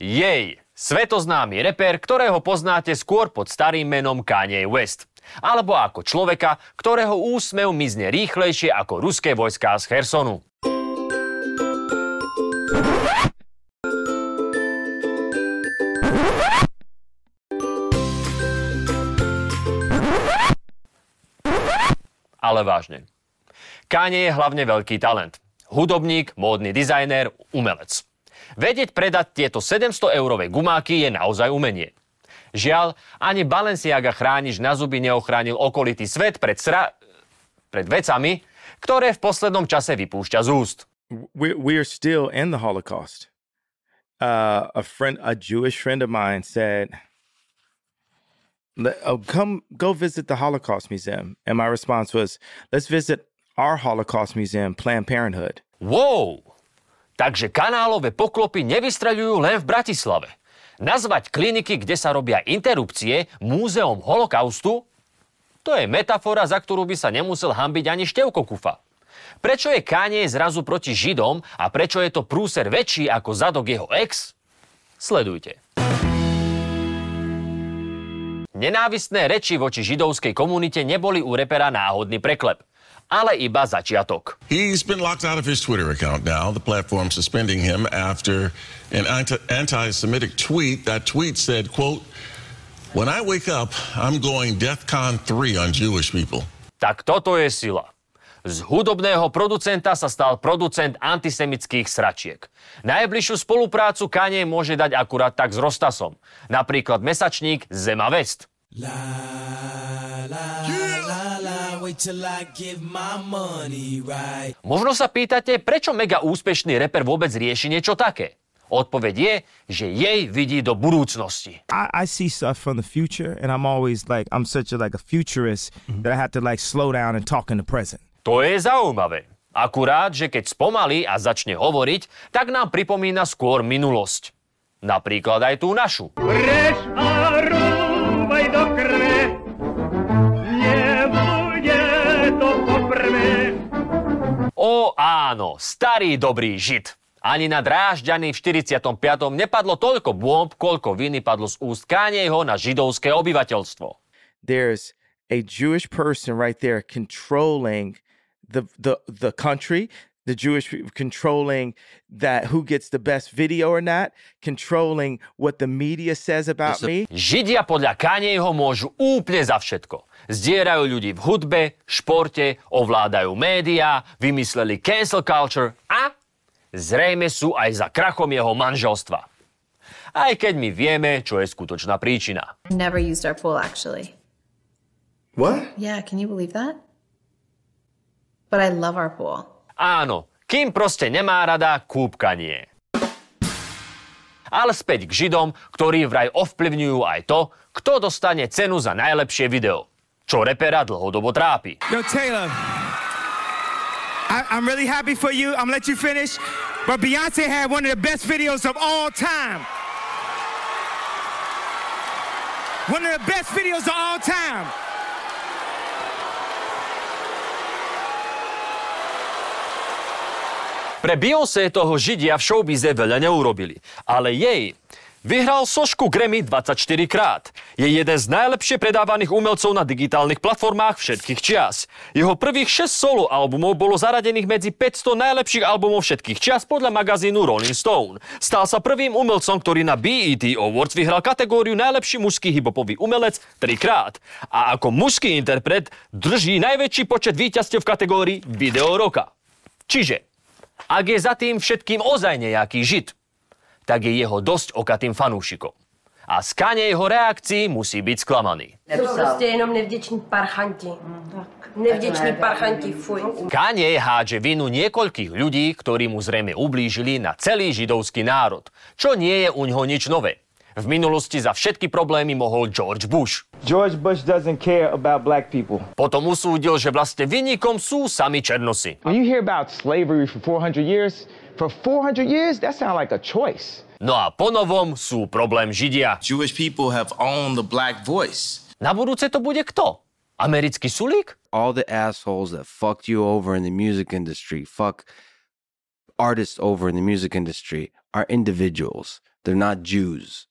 Jej, svetoznámy reper, ktorého poznáte skôr pod starým menom Kanye West. Alebo ako človeka, ktorého úsmev mizne rýchlejšie ako ruské vojská z Hersonu. Ale vážne. Kanye je hlavne veľký talent. Hudobník, módny dizajner, umelec. Vedieť predať tieto 700-eurové gumáky je naozaj umenie. Žiaľ, ani Balenciaga chrániš na zuby neochránil okolitý svet pred, sra... pred vecami, ktoré v poslednom čase vypúšťa z úst. We're, we're still in the Holocaust. Uh, a friend, a Jewish friend of mine said, oh, "Come, go visit the Holocaust Museum." And my response was, "Let's visit our Holocaust Museum, Planned Parenthood." Wow! Takže kanálové poklopy nevystreľujú len v Bratislave. Nazvať kliniky, kde sa robia interrupcie, múzeum holokaustu? To je metafora, za ktorú by sa nemusel hambiť ani Števko Kufa. Prečo je Kanye zrazu proti Židom a prečo je to prúser väčší ako zadok jeho ex? Sledujte. Nenávistné reči voči židovskej komunite neboli u repera náhodný preklep ale iba začiatok. He's been locked out of his Twitter account now. The platform suspending him after an anti-Semitic tweet. That tweet said, quote, When I wake up, I'm going DEFCON 3 on Jewish people. Tak toto je sila. Z hudobného producenta sa stal producent antisemických sračiek. Najbližšiu spoluprácu Kanye môže dať akurát tak s Rostasom. Napríklad mesačník Zema West. La, la, yeah. Right. Možno sa pýtate, prečo mega úspešný reper vôbec rieši niečo také? Odpoveď je, že jej vidí do budúcnosti. I, I see stuff from the future and I'm always like, I'm such a, like a futurist mm-hmm. that I have to like slow down and talk in the present. To je zaujímavé. Akurát, že keď spomalí a začne hovoriť, tak nám pripomína skôr minulosť. Napríklad aj tú našu. Reš a rúvaj do krve, Áno, starý dobrý žid. Ani na drážďaný v 45. nepadlo toľko bomb, koľko viny padlo z úst Kanyeho na židovské obyvateľstvo. There's a Jewish person right there controlling the, the, the country, the Jewish people controlling that who gets the best video or not, controlling what the media says about me. Židia podľa Kanyeho môžu úplne za všetko. Zdierajú ľudí v hudbe, športe, ovládajú médiá, vymysleli cancel culture a zrejme sú aj za krachom jeho manželstva. Aj keď my vieme, čo je skutočná príčina. Never used our pool actually. What? Yeah, can you believe that? But I love our pool. Áno, kým proste nemá rada kúpkanie. Ale späť k Židom, ktorí vraj ovplyvňujú aj to, kto dostane cenu za najlepšie video čo repera dlhodobo trápi. Yo, Taylor, I, I'm really happy for you. I'm let you finish. But Beyonce had one of the best videos of all time. One of the best videos of all time. Pre Beyoncé toho Židia v showbize veľa neurobili, ale jej Vyhral sošku Grammy 24 krát. Je jeden z najlepšie predávaných umelcov na digitálnych platformách všetkých čias. Jeho prvých 6 solo albumov bolo zaradených medzi 500 najlepších albumov všetkých čias podľa magazínu Rolling Stone. Stal sa prvým umelcom, ktorý na BET Awards vyhral kategóriu najlepší mužský hibopový umelec 3 krát. A ako mužský interpret drží najväčší počet víťazstiev v kategórii Video roka. Čiže, ak je za tým všetkým ozaj nejaký žid, tak je jeho dosť okatým fanúšikom. A z jeho reakcií musí byť sklamaný. Sú proste jenom nevdeční parchanti. Nevdeční parchanti, fuj. Kanye hádže vinu niekoľkých ľudí, ktorí mu zrejme ublížili na celý židovský národ, čo nie je u ňoho nič nové. V minulosti za všetky problémy mohol George Bush. George Bush doesn't care about black people. Potom usúdil, že vlastne vinníkom sú sami černosi. When you hear about slavery for 400 years, For 400 years, that sounds like a choice. No a ponovom sú problém Židia. Jewish people have owned the black voice. Na budúce to bude kto? Americký sulík? All the assholes that fucked you over in the music industry, fuck artists over in the music industry, are individuals. They're not Jews.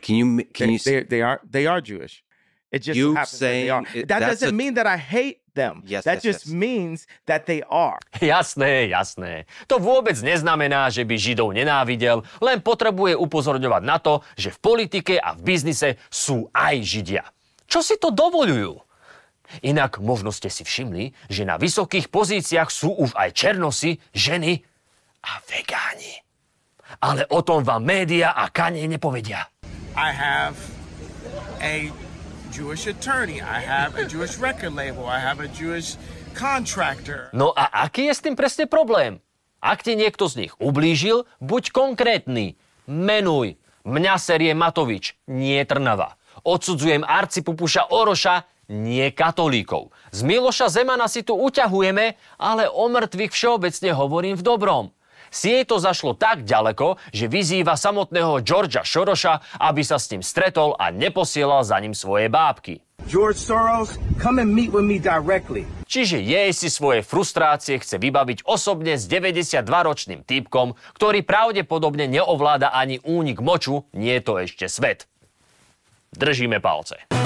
Can you can They, you they, they are they are Jewish. It just You happens that they are. saying that doesn't a- mean that I hate them. Yes, that yes, just yes. means that they are. Jasné, jasné. To vôbec neznamená, že by Židov nenávidel, len potrebuje upozorňovať na to, že v politike a v biznise sú aj Židia. Čo si to dovolujú? Inak možno ste si všimli, že na vysokých pozíciách sú už aj černosy, ženy a vegáni. Ale o tom vám média a kane nepovedia. I have a Jewish attorney. I have a Jewish record label. I have a Jewish contractor. No a aký je s tým presne problém? Ak ti niekto z nich ublížil, buď konkrétny. Menuj. Mňa série Matovič, nie Trnava. Odsudzujem arcipupuša Oroša, nie katolíkov. Z Miloša Zemana si tu uťahujeme, ale o mŕtvych všeobecne hovorím v dobrom. Si jej to zašlo tak ďaleko, že vyzýva samotného Georgia Šoroša, aby sa s ním stretol a neposielal za ním svoje bábky. George Soros, come and meet with me directly. Čiže jej si svoje frustrácie chce vybaviť osobne s 92-ročným typkom, ktorý pravdepodobne neovláda ani únik moču, nie je to ešte svet. Držíme palce.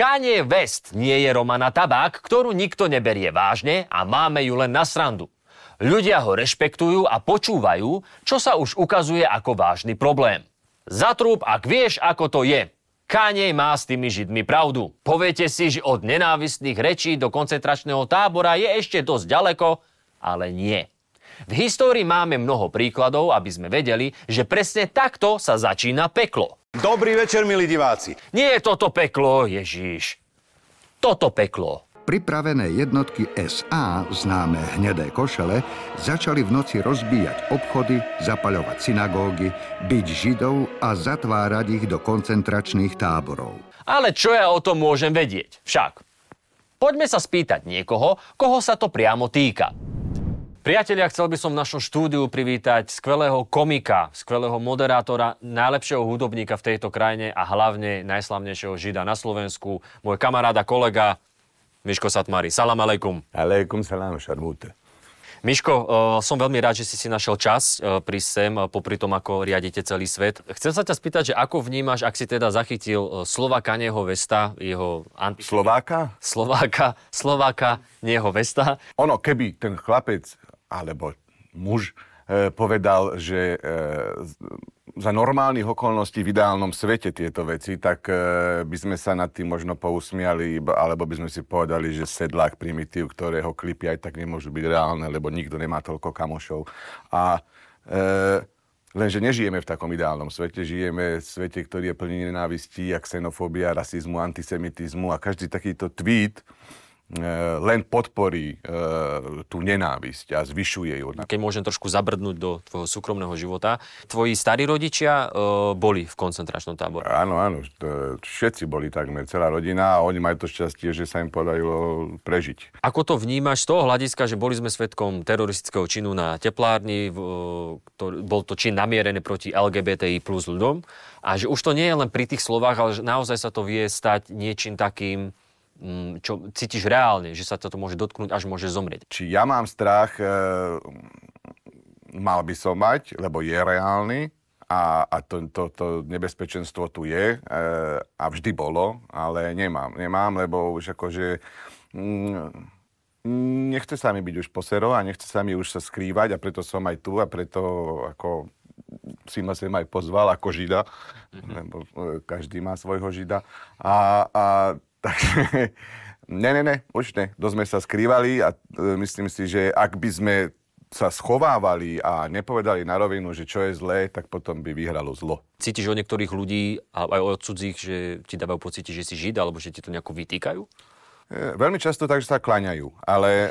Kanye West nie je Romana Tabák, ktorú nikto neberie vážne a máme ju len na srandu. Ľudia ho rešpektujú a počúvajú, čo sa už ukazuje ako vážny problém. Zatrúb, ak vieš, ako to je. Kanye má s tými Židmi pravdu. Poviete si, že od nenávistných rečí do koncentračného tábora je ešte dosť ďaleko, ale nie. V histórii máme mnoho príkladov, aby sme vedeli, že presne takto sa začína peklo. Dobrý večer, milí diváci. Nie je toto peklo, Ježíš. Toto peklo. Pripravené jednotky SA, známe hnedé košele, začali v noci rozbíjať obchody, zapaľovať synagógy, byť židov a zatvárať ich do koncentračných táborov. Ale čo ja o tom môžem vedieť? Však. Poďme sa spýtať niekoho, koho sa to priamo týka. Priatelia, chcel by som v našom štúdiu privítať skvelého komika, skvelého moderátora, najlepšieho hudobníka v tejto krajine a hlavne najslavnejšieho žida na Slovensku, môj kamarát a kolega Miško Satmari. Salam aleikum. Aleikum salam, šarmúte. Miško, uh, som veľmi rád, že si si našiel čas uh, prísť sem, uh, popri tom, ako riadite celý svet. Chcem sa ťa spýtať, že ako vnímaš, ak si teda zachytil slova Kaneho Vesta, jeho anti... Slováka? Slováka, Slováka, nie jeho Vesta. Ono, keby ten chlapec, alebo muž, povedal, že za normálnych okolností v ideálnom svete tieto veci, tak e, by sme sa nad tým možno pousmiali, alebo by sme si povedali, že sedlák primitív, ktorého klipy aj tak nemôžu byť reálne, lebo nikto nemá toľko kamošov. A e, Lenže nežijeme v takom ideálnom svete, žijeme v svete, ktorý je plný nenávistí a xenofóbia, rasizmu, antisemitizmu a každý takýto tweet len podporí e, tú nenávisť a zvyšuje ju. Keď môžem trošku zabrdnúť do tvojho súkromného života. Tvoji starí rodičia uh, boli v koncentračnom tábore. Áno, áno, všetci boli takmer, celá rodina a oni majú to šťastie, že sa im podarilo prežiť. Ako to vnímaš z toho hľadiska, že boli sme svetkom teroristického činu na teplárni, bol to čin namierený proti LGBTI plus ľuďom a že už to nie je len pri tých slovách, ale že naozaj sa to vie stať niečím takým, čo cítiš reálne, že sa to môže dotknúť, až môže zomrieť. Či ja mám strach, e, mal by som mať, lebo je reálny a, a to, to, to nebezpečenstvo tu je e, a vždy bolo, ale nemám. Nemám, lebo už akože... Mm, nechce sa mi byť už posero a nechce sa mi už sa skrývať a preto som aj tu a preto ako si ma sem aj pozval ako žida, mm-hmm. lebo e, každý má svojho žida. A, a takže, ne, ne, ne, už ne. Dosť sme sa skrývali a e, myslím si, že ak by sme sa schovávali a nepovedali na rovinu, že čo je zlé, tak potom by vyhralo zlo. Cítiš od niektorých ľudí, a aj od cudzích, že ti dávajú pocit, že si žid, alebo že ti to nejako vytýkajú? E, Veľmi často tak, že sa klaňajú, ale e,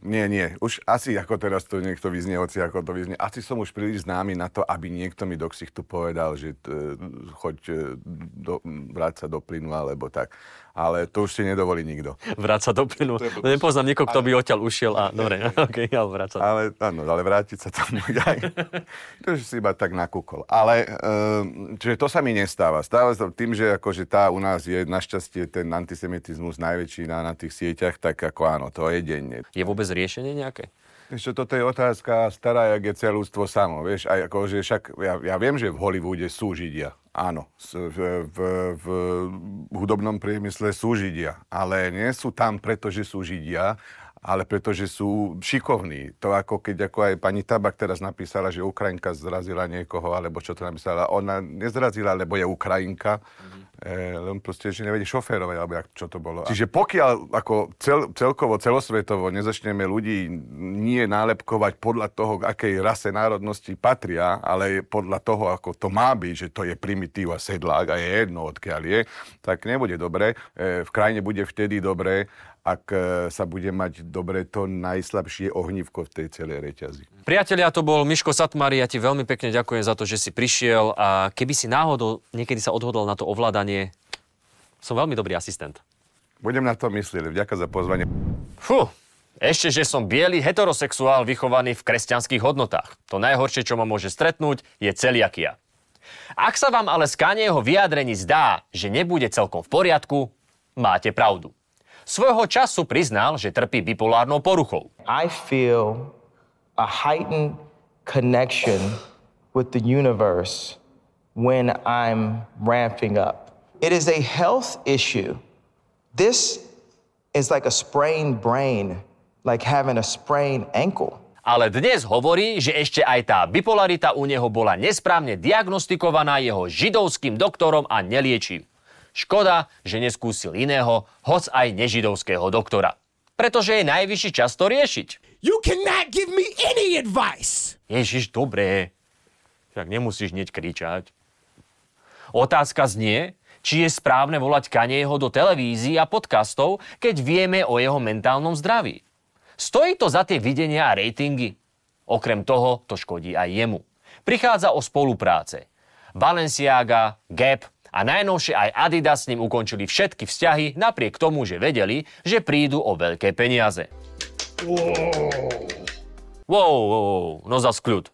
Nie, nie. Už asi ako teraz to niekto vyznie, hoci ako to vyznie. Asi som už príliš známy na to, aby niekto mi do ksichtu povedal, že t, choď e, do, vráť sa do plynu alebo tak. Ale to už si nedovolí nikto. Vráť sa do plynu. No, nepoznám nikoho, kto by odtiaľ ušiel a dobre, okay, ale vráť sa. Ale, áno, ale vrátiť sa tam to už si iba tak nakúkol. Ale, um, čiže to sa mi nestáva. Stáva sa tým, že akože tá u nás je našťastie ten antisemitizmus najväčší na, na tých sieťach, tak ako áno, to je denne. Je vôbec riešenie nejaké? Vieš čo, toto je otázka stará, jak je celústvo samo. Vieš, aj ako, že však, ja, ja viem, že v Hollywoode sú Židia. Áno, v, v, v hudobnom priemysle sú Židia. Ale nie sú tam, pretože sú Židia, ale pretože sú šikovní. To ako keď ako aj pani Tabak teraz napísala, že Ukrajinka zrazila niekoho, alebo čo to napísala. Ona nezrazila, lebo je Ukrajinka, mm-hmm. E, len proste, že nevede šoférovať, alebo jak, čo to bolo. Čiže pokiaľ ako cel, celkovo, celosvetovo nezačneme ľudí nie nálepkovať podľa toho, akej rase národnosti patria, ale podľa toho, ako to má byť, že to je primitív a sedlák a je jedno, odkiaľ je, tak nebude dobre. E, v krajine bude vtedy dobre, ak e, sa bude mať dobre to najslabšie ohnívko v tej celej reťazi. Priatelia, to bol Miško Satmari, ja ti veľmi pekne ďakujem za to, že si prišiel a keby si náhodou niekedy sa odhodol na to ovládanie, som veľmi dobrý asistent. Budem na to myslieť, vďaka za pozvanie. Fú, ešte, že som biely heterosexuál vychovaný v kresťanských hodnotách. To najhoršie, čo ma môže stretnúť, je celiakia. Ak sa vám ale z Kanieho vyjadrení zdá, že nebude celkom v poriadku, máte pravdu. Svojho času priznal, že trpí bipolárnou poruchou. I feel a heightened connection with the universe when I'm ramping up. It is a health issue. This is like a sprained brain, like having a sprained ankle. Ale dnes hovorí, že ešte aj tá bipolarita u neho bola nesprávne diagnostikovaná jeho židovským doktorom a neliečím. Škoda, že neskúsil iného, hoc aj nežidovského doktora. Pretože je najvyšší čas to riešiť. You cannot give me any advice. Ježiš, dobré. Tak nemusíš hneď kričať. Otázka znie, či je správne volať Kanieho do televízií a podcastov, keď vieme o jeho mentálnom zdraví. Stojí to za tie videnia a ratingy? Okrem toho to škodí aj jemu. Prichádza o spolupráce. Balenciaga, Gap, a najnovšie aj Adidas s ním ukončili všetky vzťahy napriek tomu, že vedeli, že prídu o veľké peniaze. Wow, wow, no za kľud.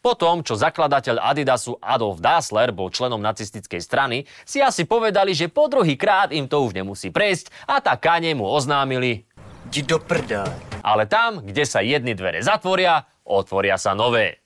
Po tom, čo zakladateľ Adidasu Adolf Dassler bol členom nacistickej strany, si asi povedali, že po druhý krát im to už nemusí prejsť a tak Kanye mu oznámili Ti do prda. Ale tam, kde sa jedny dvere zatvoria, otvoria sa nové.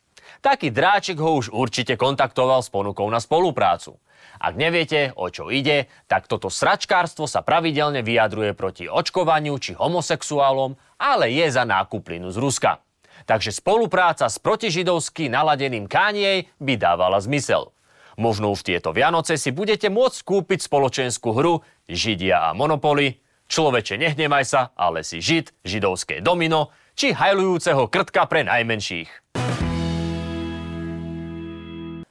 Taký dráčik ho už určite kontaktoval s ponukou na spoluprácu. Ak neviete, o čo ide, tak toto sračkárstvo sa pravidelne vyjadruje proti očkovaniu či homosexuálom, ale je za nákup z Ruska. Takže spolupráca s protižidovsky naladeným Kanye by dávala zmysel. Možno už tieto Vianoce si budete môcť kúpiť spoločenskú hru Židia a Monopoly, Človeče, nehnevaj sa, ale si Žid, židovské domino, či hajlujúceho krtka pre najmenších.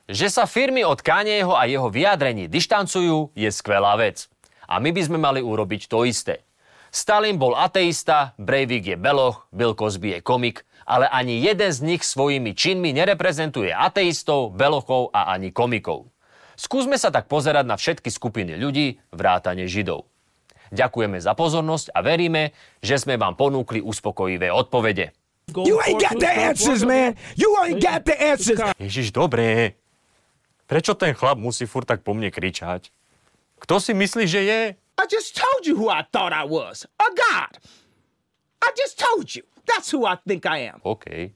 Že sa firmy od Kanyeho a jeho vyjadrení dištancujú, je skvelá vec. A my by sme mali urobiť to isté. Stalin bol ateista, Breivik je beloch, Bill Cosby je komik, ale ani jeden z nich svojimi činmi nereprezentuje ateistov, belochov a ani komikov. Skúsme sa tak pozerať na všetky skupiny ľudí, vrátane Židov. Ďakujeme za pozornosť a veríme, že sme vám ponúkli uspokojivé odpovede. You ain't got the answers, man. You ain't got the answers. Ježiš, dobré. Prečo ten chlap musí furt tak po mne kričať? Kto si myslí, že je? I just told you who I thought I was. A god. I just told you. That's who I think I am. OK.